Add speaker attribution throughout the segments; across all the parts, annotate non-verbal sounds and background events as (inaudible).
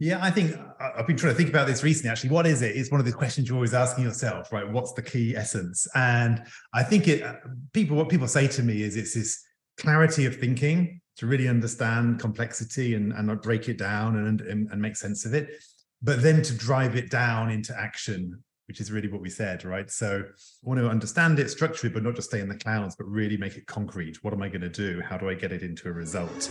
Speaker 1: Yeah, I think I've been trying to think about this recently. Actually, what is it? It's one of the questions you're always asking yourself, right? What's the key essence? And I think it uh, people what people say to me is it's this clarity of thinking to really understand complexity and, and break it down and, and, and make sense of it, but then to drive it down into action which is really what we said, right? So I want to understand it, structure it, but not just stay in the clouds, but really make it concrete. What am I going to do? How do I get it into a result?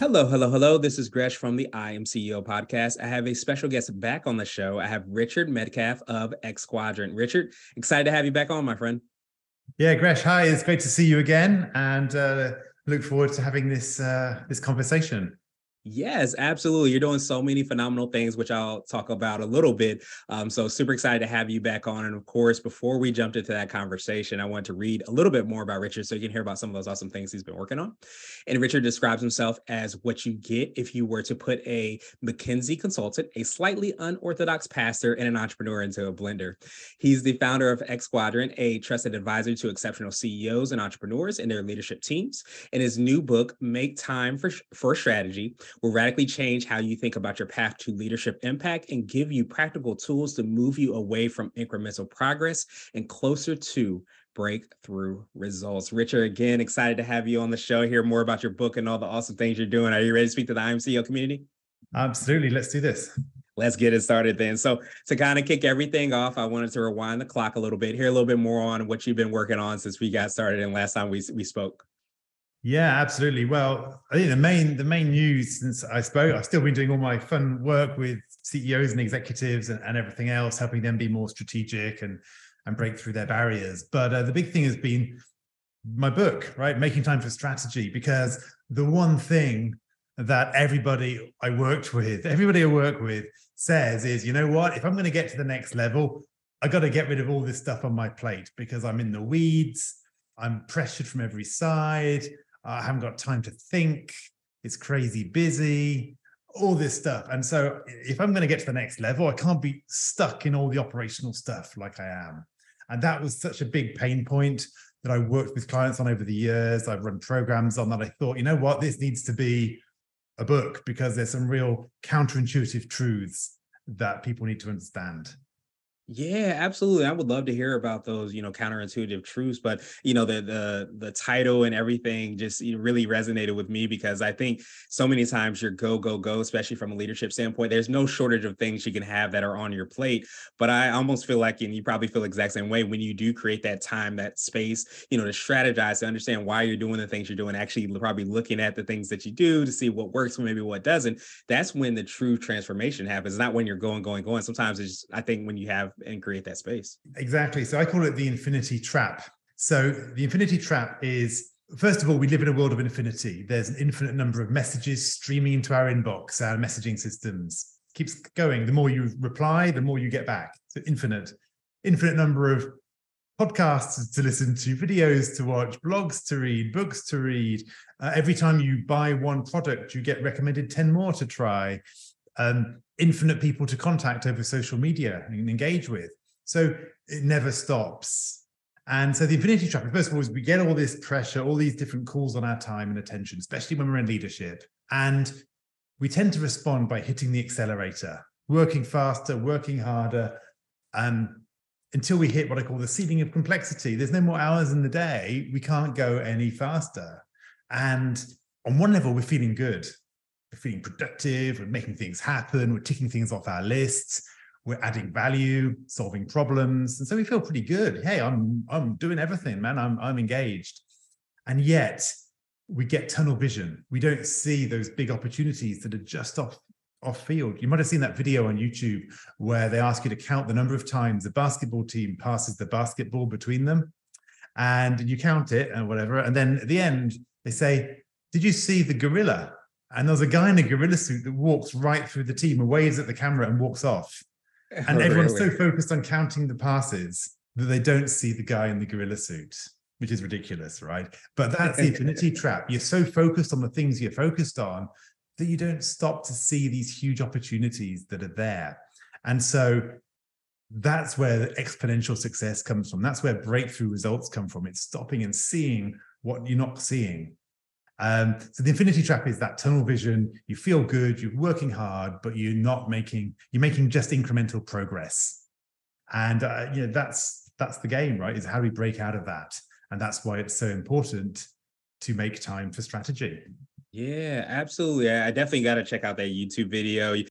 Speaker 2: Hello, hello, hello. This is Gresh from the I Am CEO podcast. I have a special guest back on the show. I have Richard Medcalf of X Quadrant. Richard, excited to have you back on, my friend.
Speaker 1: Yeah, Gresh, hi. It's great to see you again, and uh, look forward to having this uh, this conversation.
Speaker 2: Yes, absolutely. You're doing so many phenomenal things, which I'll talk about a little bit. Um, so super excited to have you back on. And of course, before we jumped into that conversation, I want to read a little bit more about Richard so you can hear about some of those awesome things he's been working on. And Richard describes himself as what you get if you were to put a McKinsey consultant, a slightly unorthodox pastor, and an entrepreneur into a blender. He's the founder of X Quadrant, a trusted advisor to exceptional CEOs and entrepreneurs and their leadership teams. In his new book, Make Time for, for Strategy, will radically change how you think about your path to leadership impact and give you practical tools to move you away from incremental progress and closer to breakthrough results. Richard, again, excited to have you on the show, hear more about your book and all the awesome things you're doing. Are you ready to speak to the IMCEO community?
Speaker 1: Absolutely. Let's do this.
Speaker 2: Let's get it started then. So, to kind of kick everything off, I wanted to rewind the clock a little bit, hear a little bit more on what you've been working on since we got started and last time we, we spoke.
Speaker 1: Yeah, absolutely. Well, I think the main the main news since I spoke, I've still been doing all my fun work with CEOs and executives and, and everything else, helping them be more strategic and and break through their barriers. But uh, the big thing has been my book, right? Making time for strategy, because the one thing that everybody I worked with, everybody I work with says is, you know what? If I'm going to get to the next level, I got to get rid of all this stuff on my plate because I'm in the weeds. I'm pressured from every side. I haven't got time to think. It's crazy busy, all this stuff. And so, if I'm going to get to the next level, I can't be stuck in all the operational stuff like I am. And that was such a big pain point that I worked with clients on over the years. I've run programs on that. I thought, you know what, this needs to be a book because there's some real counterintuitive truths that people need to understand.
Speaker 2: Yeah, absolutely. I would love to hear about those, you know, counterintuitive truths. But you know, the the the title and everything just really resonated with me because I think so many times you're go go go, especially from a leadership standpoint. There's no shortage of things you can have that are on your plate. But I almost feel like, and you probably feel the exact same way when you do create that time, that space, you know, to strategize, to understand why you're doing the things you're doing. Actually, probably looking at the things that you do to see what works, maybe what doesn't. That's when the true transformation happens. Not when you're going going going. Sometimes it's just, I think when you have and create that space.
Speaker 1: Exactly. So I call it the infinity trap. So the infinity trap is first of all, we live in a world of infinity. There's an infinite number of messages streaming into our inbox, our messaging systems. Keeps going. The more you reply, the more you get back. So infinite, infinite number of podcasts to listen to, videos to watch, blogs to read, books to read. Uh, every time you buy one product, you get recommended 10 more to try. Um, infinite people to contact over social media and engage with. So it never stops. And so the infinity trap, first of all, is we get all this pressure, all these different calls on our time and attention, especially when we're in leadership. And we tend to respond by hitting the accelerator, working faster, working harder, um, until we hit what I call the ceiling of complexity. There's no more hours in the day. We can't go any faster. And on one level, we're feeling good. Feeling productive. We're making things happen. We're ticking things off our lists we're adding value, solving problems, and so we feel pretty good. Hey, I'm I'm doing everything, man. I'm I'm engaged, and yet we get tunnel vision. We don't see those big opportunities that are just off off field. You might have seen that video on YouTube where they ask you to count the number of times the basketball team passes the basketball between them, and you count it and whatever, and then at the end they say, "Did you see the gorilla?" And there's a guy in a gorilla suit that walks right through the team and waves at the camera and walks off (laughs) And oh, everyone's really? so focused on counting the passes that they don't see the guy in the gorilla suit, which is ridiculous, right? But that's the (laughs) infinity trap. You're so focused on the things you're focused on that you don't stop to see these huge opportunities that are there. And so that's where exponential success comes from. That's where breakthrough results come from. It's stopping and seeing what you're not seeing. Um, so the infinity trap is that tunnel vision. You feel good, you're working hard, but you're not making you're making just incremental progress. And uh, you know that's that's the game, right? Is how do we break out of that? And that's why it's so important to make time for strategy.
Speaker 2: Yeah, absolutely. I definitely got to check out that YouTube video. you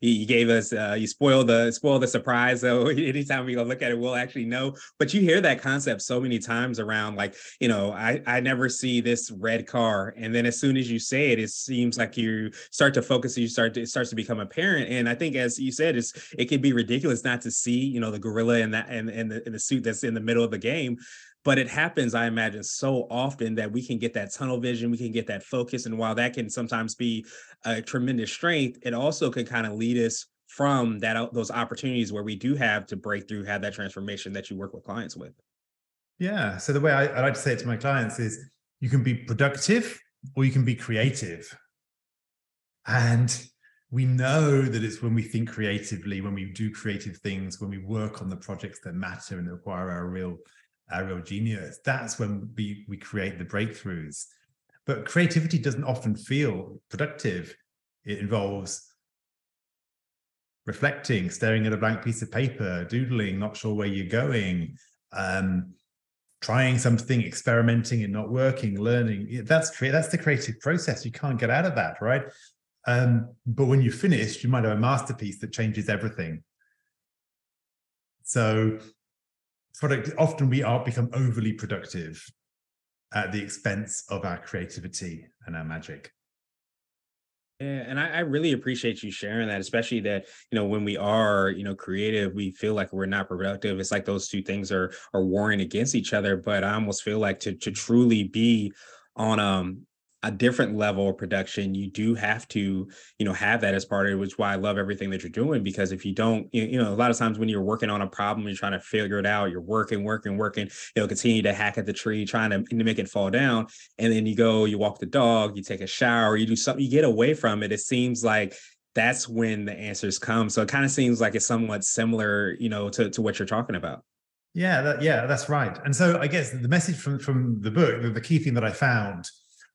Speaker 2: gave us uh, you spoiled the spoil the surprise so (laughs) anytime we go look at it we'll actually know. But you hear that concept so many times around like you know i i never see this red car. And then as soon as you say it it seems like you start to focus you start to it starts to become apparent. And i think as you said it's it can be ridiculous not to see you know the gorilla in that and, and, the, in the suit that's in the middle of the game but it happens i imagine so often that we can get that tunnel vision we can get that focus and while that can sometimes be a tremendous strength it also can kind of lead us from that those opportunities where we do have to break through have that transformation that you work with clients with.
Speaker 1: Yeah so the way I, I like to say it to my clients is you can be productive or you can be creative. And we know that it's when we think creatively when we do creative things when we work on the projects that matter and require our real our real genius. That's when we we create the breakthroughs. But creativity doesn't often feel productive. It involves reflecting, staring at a blank piece of paper, doodling, not sure where you're going, um, trying something, experimenting and not working, learning. That's that's the creative process. You can't get out of that, right? Um, but when you're finished, you might have a masterpiece that changes everything. So product often we are become overly productive at the expense of our creativity and our magic
Speaker 2: yeah, and I, I, really appreciate you sharing that, especially that you know when we are you know creative, we feel like we're not productive. It's like those two things are are warring against each other. But I almost feel like to to truly be on um a different level of production, you do have to, you know, have that as part of it, which is why I love everything that you're doing. Because if you don't, you, know, a lot of times when you're working on a problem, you're trying to figure it out, you're working, working, working, you'll continue to hack at the tree, trying to, to make it fall down. And then you go, you walk the dog, you take a shower, you do something, you get away from it. It seems like that's when the answers come. So it kind of seems like it's somewhat similar, you know, to, to what you're talking about.
Speaker 1: Yeah, that, yeah, that's right. And so I guess the message from from the book, the, the key thing that I found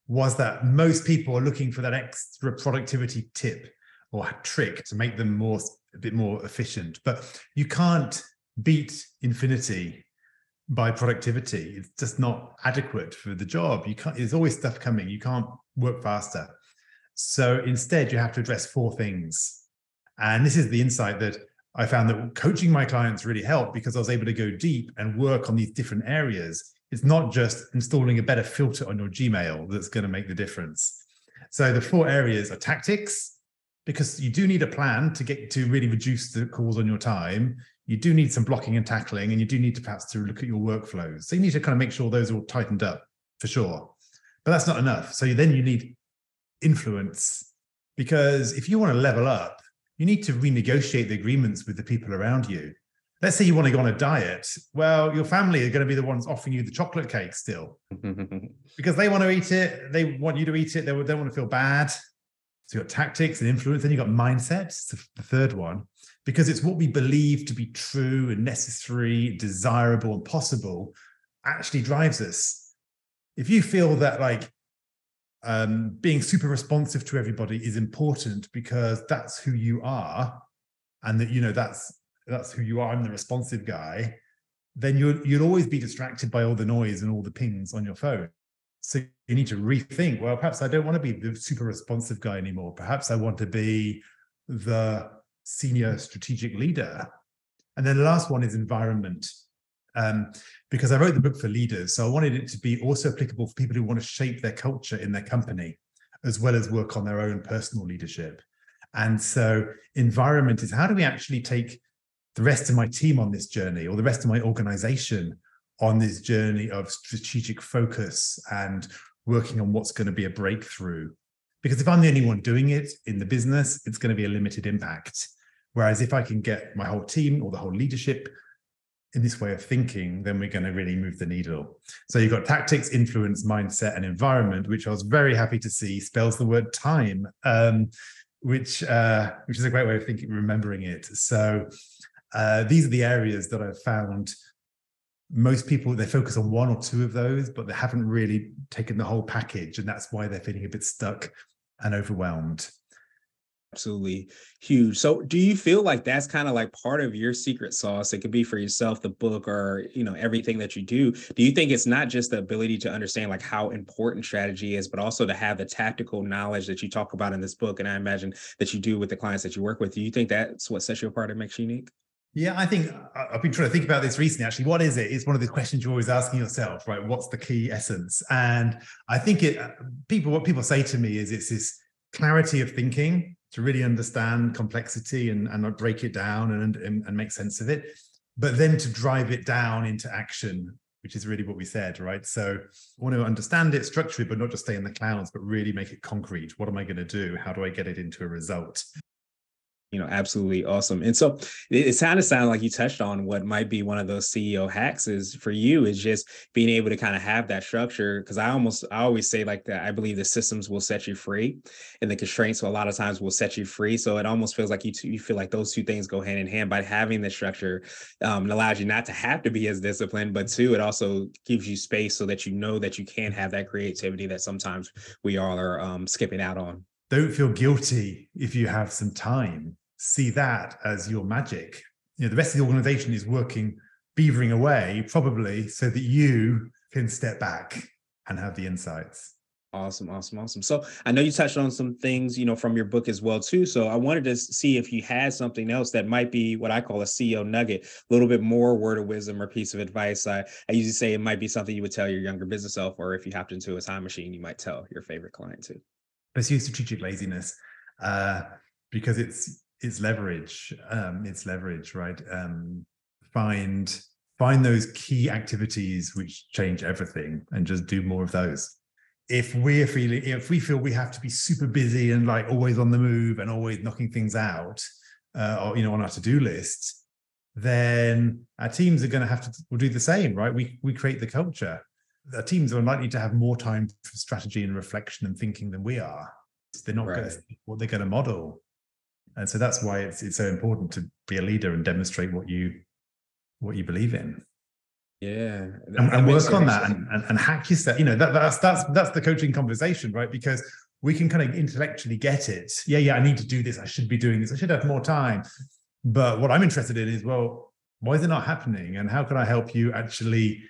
Speaker 1: was that most people are looking for that extra productivity tip or trick to make them more a bit more efficient. But you can't beat infinity by productivity. It's just not adequate for the job. You can't. There's always stuff coming. You can't work faster. So instead, you have to address four things. And this is the insight that I found that coaching my clients really helped because I was able to go deep and work on these different areas it's not just installing a better filter on your Gmail that's going to make the difference. So the four areas are tactics, because you do need a plan to get to really reduce the calls on your time. You do need some blocking and tackling, and you do need to perhaps to look at your workflows. So you need to kind of make sure those are all tightened up for sure. But that's not enough. So then you need influence, because if you want to level up, you need to renegotiate the agreements with the people around you let's say you want to go on a diet. Well your family are going to be the ones offering you the chocolate cake still. (laughs) Because they want to eat it they want you to eat it they don't want to feel bad. So you've got tactics and influence then you've got mindset it's the third one. Because it's what we believe to be true and necessary desirable and possible actually drives us. If you feel that like um, being super responsive to everybody is important because that's who you are and that you know that's that's who you are, I'm the responsive guy, then you'll you'll always be distracted by all the noise and all the pings on your phone. So you need to rethink, well, perhaps I don't want to be the super responsive guy anymore. Perhaps I want to be the senior strategic leader. And then the last one is environment. Um, because I wrote the book for leaders. So I wanted it to be also applicable for people who want to shape their culture in their company, as well as work on their own personal leadership. And so environment is how do we actually take the rest of my team on this journey or the rest of my organization on this journey of strategic focus and working on what's going to be a breakthrough Because if I'm the only one doing it in the business, it's going to be a limited impact. Whereas if I can get my whole team or the whole leadership in this way of thinking, then we're going to really move the needle. So you've got tactics, influence, mindset, and environment, which I was very happy to see spells the word time, um, which uh, which is a great way of thinking, remembering it. So uh, these are the areas that I've found most people they focus on one or two of those, but they haven't really taken the whole package, and that's why they're feeling a bit stuck and overwhelmed
Speaker 2: absolutely huge. So do you feel like that's kind of like part of your secret sauce? It could be for yourself, the book, or you know, everything that you do. Do you think it's not just the ability to understand like how important strategy is, but also to have the tactical knowledge that you talk about in this book? And I imagine that you do with the clients that you work with. Do you think that's what sets you apart and makes you unique?
Speaker 1: Yeah, I think I've been trying to think about this recently. Actually, what is it? It's one of the questions you're always asking yourself, right? What's the key essence? And I think it people what people say to me is it's this clarity of thinking to really understand complexity and, and break it down and, and, and make sense of it, but then to drive it down into action, which is really what we said, right? So I want to understand it, structure it, but not just stay in the clouds, but really make it concrete. What am I going to do? How do I get it into a result?
Speaker 2: You know absolutely awesome. And so it, it kind of sounded like you touched on what might be one of those ceo hacks is for you is just being able to kind of have that structure because i almost i always say like that i believe the systems will set you free and the constraints a lot of times will set you free. So it almost feels like you, you feel like those two things go hand in hand by having the structure um, it allows you not to have to be as disciplined but two it also gives you space so that you know that you can have that creativity that sometimes we all are um, skipping out on
Speaker 1: don't feel guilty if you have some time see that as your magic. You know, the rest of the organization is working, beavering away, probably so that you can step back and have the insights.
Speaker 2: Awesome, awesome, awesome. So I know you touched on some things, you know, from your book as well too. So I wanted to see if you had something else that might be what I call a CEO nugget, a little bit more word of wisdom or piece of advice. I, I usually say it might be something you would tell your younger business self, or if you hopped into a time machine, you might tell your favorite client too.
Speaker 1: Pursue strategic laziness uh, because it's it's leverage. Um, it's leverage, right? Um, find find those key activities which change everything, and just do more of those. If we're feeling, if we feel we have to be super busy and like always on the move and always knocking things out, uh, or you know, on our to do list, then our teams are going to have to will do the same, right? We we create the culture. Our teams are likely to have more time for strategy and reflection and thinking than we are. They're not right. going to what they're going to model. And so that's why it's it's so important to be a leader and demonstrate what you what you believe in.
Speaker 2: Yeah.
Speaker 1: And, and work on that and, and, and hack yourself you know that, that's that's that's the coaching conversation right? Because we can kind of intellectually get it. Yeah yeah i need to do this. I should be doing this. I should have more time. But what i'm interested in is well why is it not happening? And how can i help you actually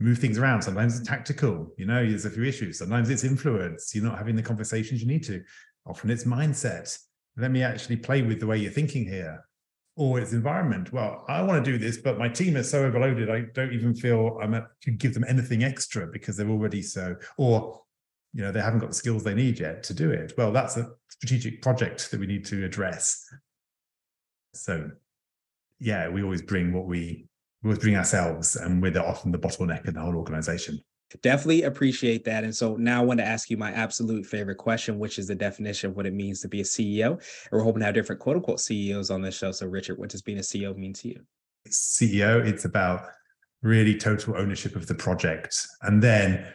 Speaker 1: move things around. Sometimes it's tactical you know there's a few issues. Sometimes it's influence. You're not having the conversations you need to. Often it's mindset. Let me actually play with the way you're thinking here. Or its environment. Well i want to do this but my team is so overloaded i don't even feel i'm at, to give them anything extra because they're already so or you know they haven't got the skills they need yet to do it. Well that's a strategic project that we need to address. So yeah we always bring what we bring ourselves and we're often the bottleneck in the whole organization
Speaker 2: Definitely appreciate that. And so now I want to ask you my absolute favorite question, which is the definition of what it means to be a CEO. And we're hoping to have different quote unquote CEOs on this show. So, Richard, what does being a CEO mean to you?
Speaker 1: CEO, it's about really total ownership of the project. And then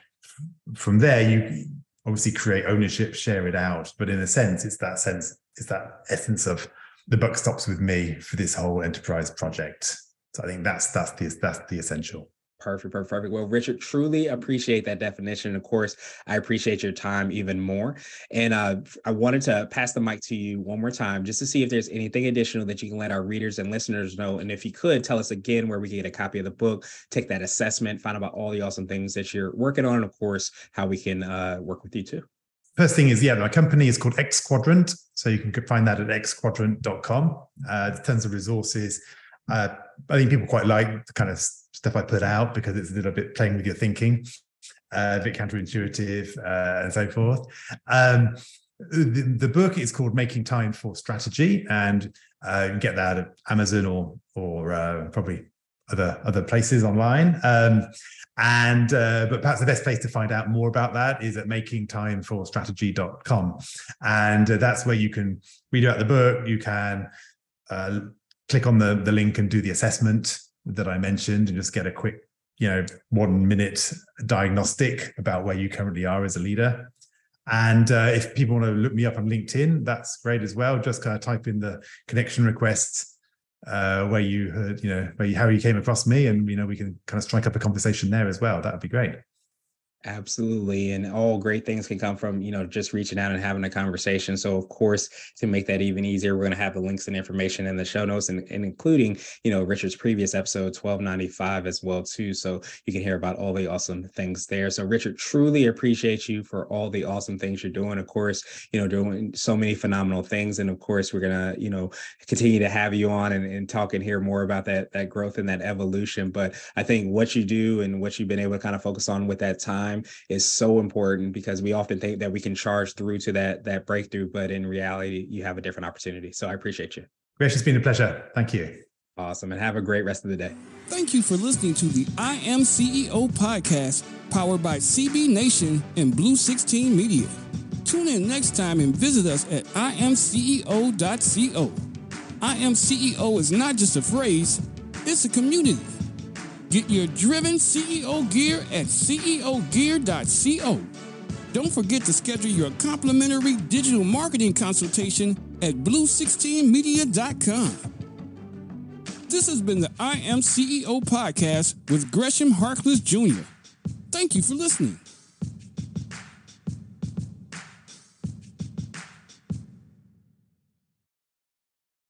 Speaker 1: from there, you obviously create ownership, share it out. But in a sense, it's that sense, it's that essence of the buck stops with me for this whole enterprise project. So I think that's that's the that's the essential.
Speaker 2: Perfect, perfect, perfect. Well, Richard, truly appreciate that definition. Of course, I appreciate your time even more. And uh, I wanted to pass the mic to you one more time just to see if there's anything additional that you can let our readers and listeners know. And if you could tell us again where we can get a copy of the book, take that assessment, find out about all the awesome things that you're working on, and of course, how we can uh, work with you too.
Speaker 1: First thing is, yeah, my company is called X Quadrant. So you can find that at xquadrant.com. Uh, tons of resources. Uh, I think people quite like the kind of stuff I put out because it's a little bit playing with your thinking, uh, a bit counterintuitive, uh, and so forth. Um, the, the, book is called Making Time for Strategy, and uh, you can get that at Amazon or or uh, probably other other places online. Um, and uh, but perhaps the best place to find out more about that is at makingtimeforstrategy.com. And uh, that's where you can read about the book. You can click on the, the link and do the assessment that I mentioned and just get a quick, you know, one minute diagnostic about where you currently are as a leader. And uh, if people want to look me up on LinkedIn, that's great as well. Just kind of type in the connection requests uh, where you heard, you know, where you, how you came across me, and you know, we can kind of strike up a conversation there as well. That would be great.
Speaker 2: Absolutely. And all great things can come from, you know, just reaching out and having a conversation. So of course, to make that even easier, we're going to have the links and information in the show notes and, and including, you know, Richard's previous episode 1295 as well too. So you can hear about all the awesome things there. So Richard, truly appreciate you for all the awesome things you're doing. Of course, you know, doing so many phenomenal things. And of course, we're going to, you know, continue to have you on and, and talk and hear more about that, that growth and that evolution. But I think what you do and what you've been able to kind of focus on with that time time is so important because we often think that we can charge through to that that breakthrough, but in reality, you have a different opportunity. So I appreciate you.
Speaker 1: Grace, it's been a pleasure. Thank you.
Speaker 2: Awesome. And have a great rest of the day.
Speaker 3: Thank you for listening to the I Am CEO podcast powered by CB Nation and Blue 16 Media. Tune in next time and visit us at imceo.co. I Am CEO is not just a phrase, it's a community. Get your driven CEO gear at ceogear.co. Don't forget to schedule your complimentary digital marketing consultation at blue16media.com. This has been the I Am CEO podcast with Gresham Harkless Jr. Thank you for listening.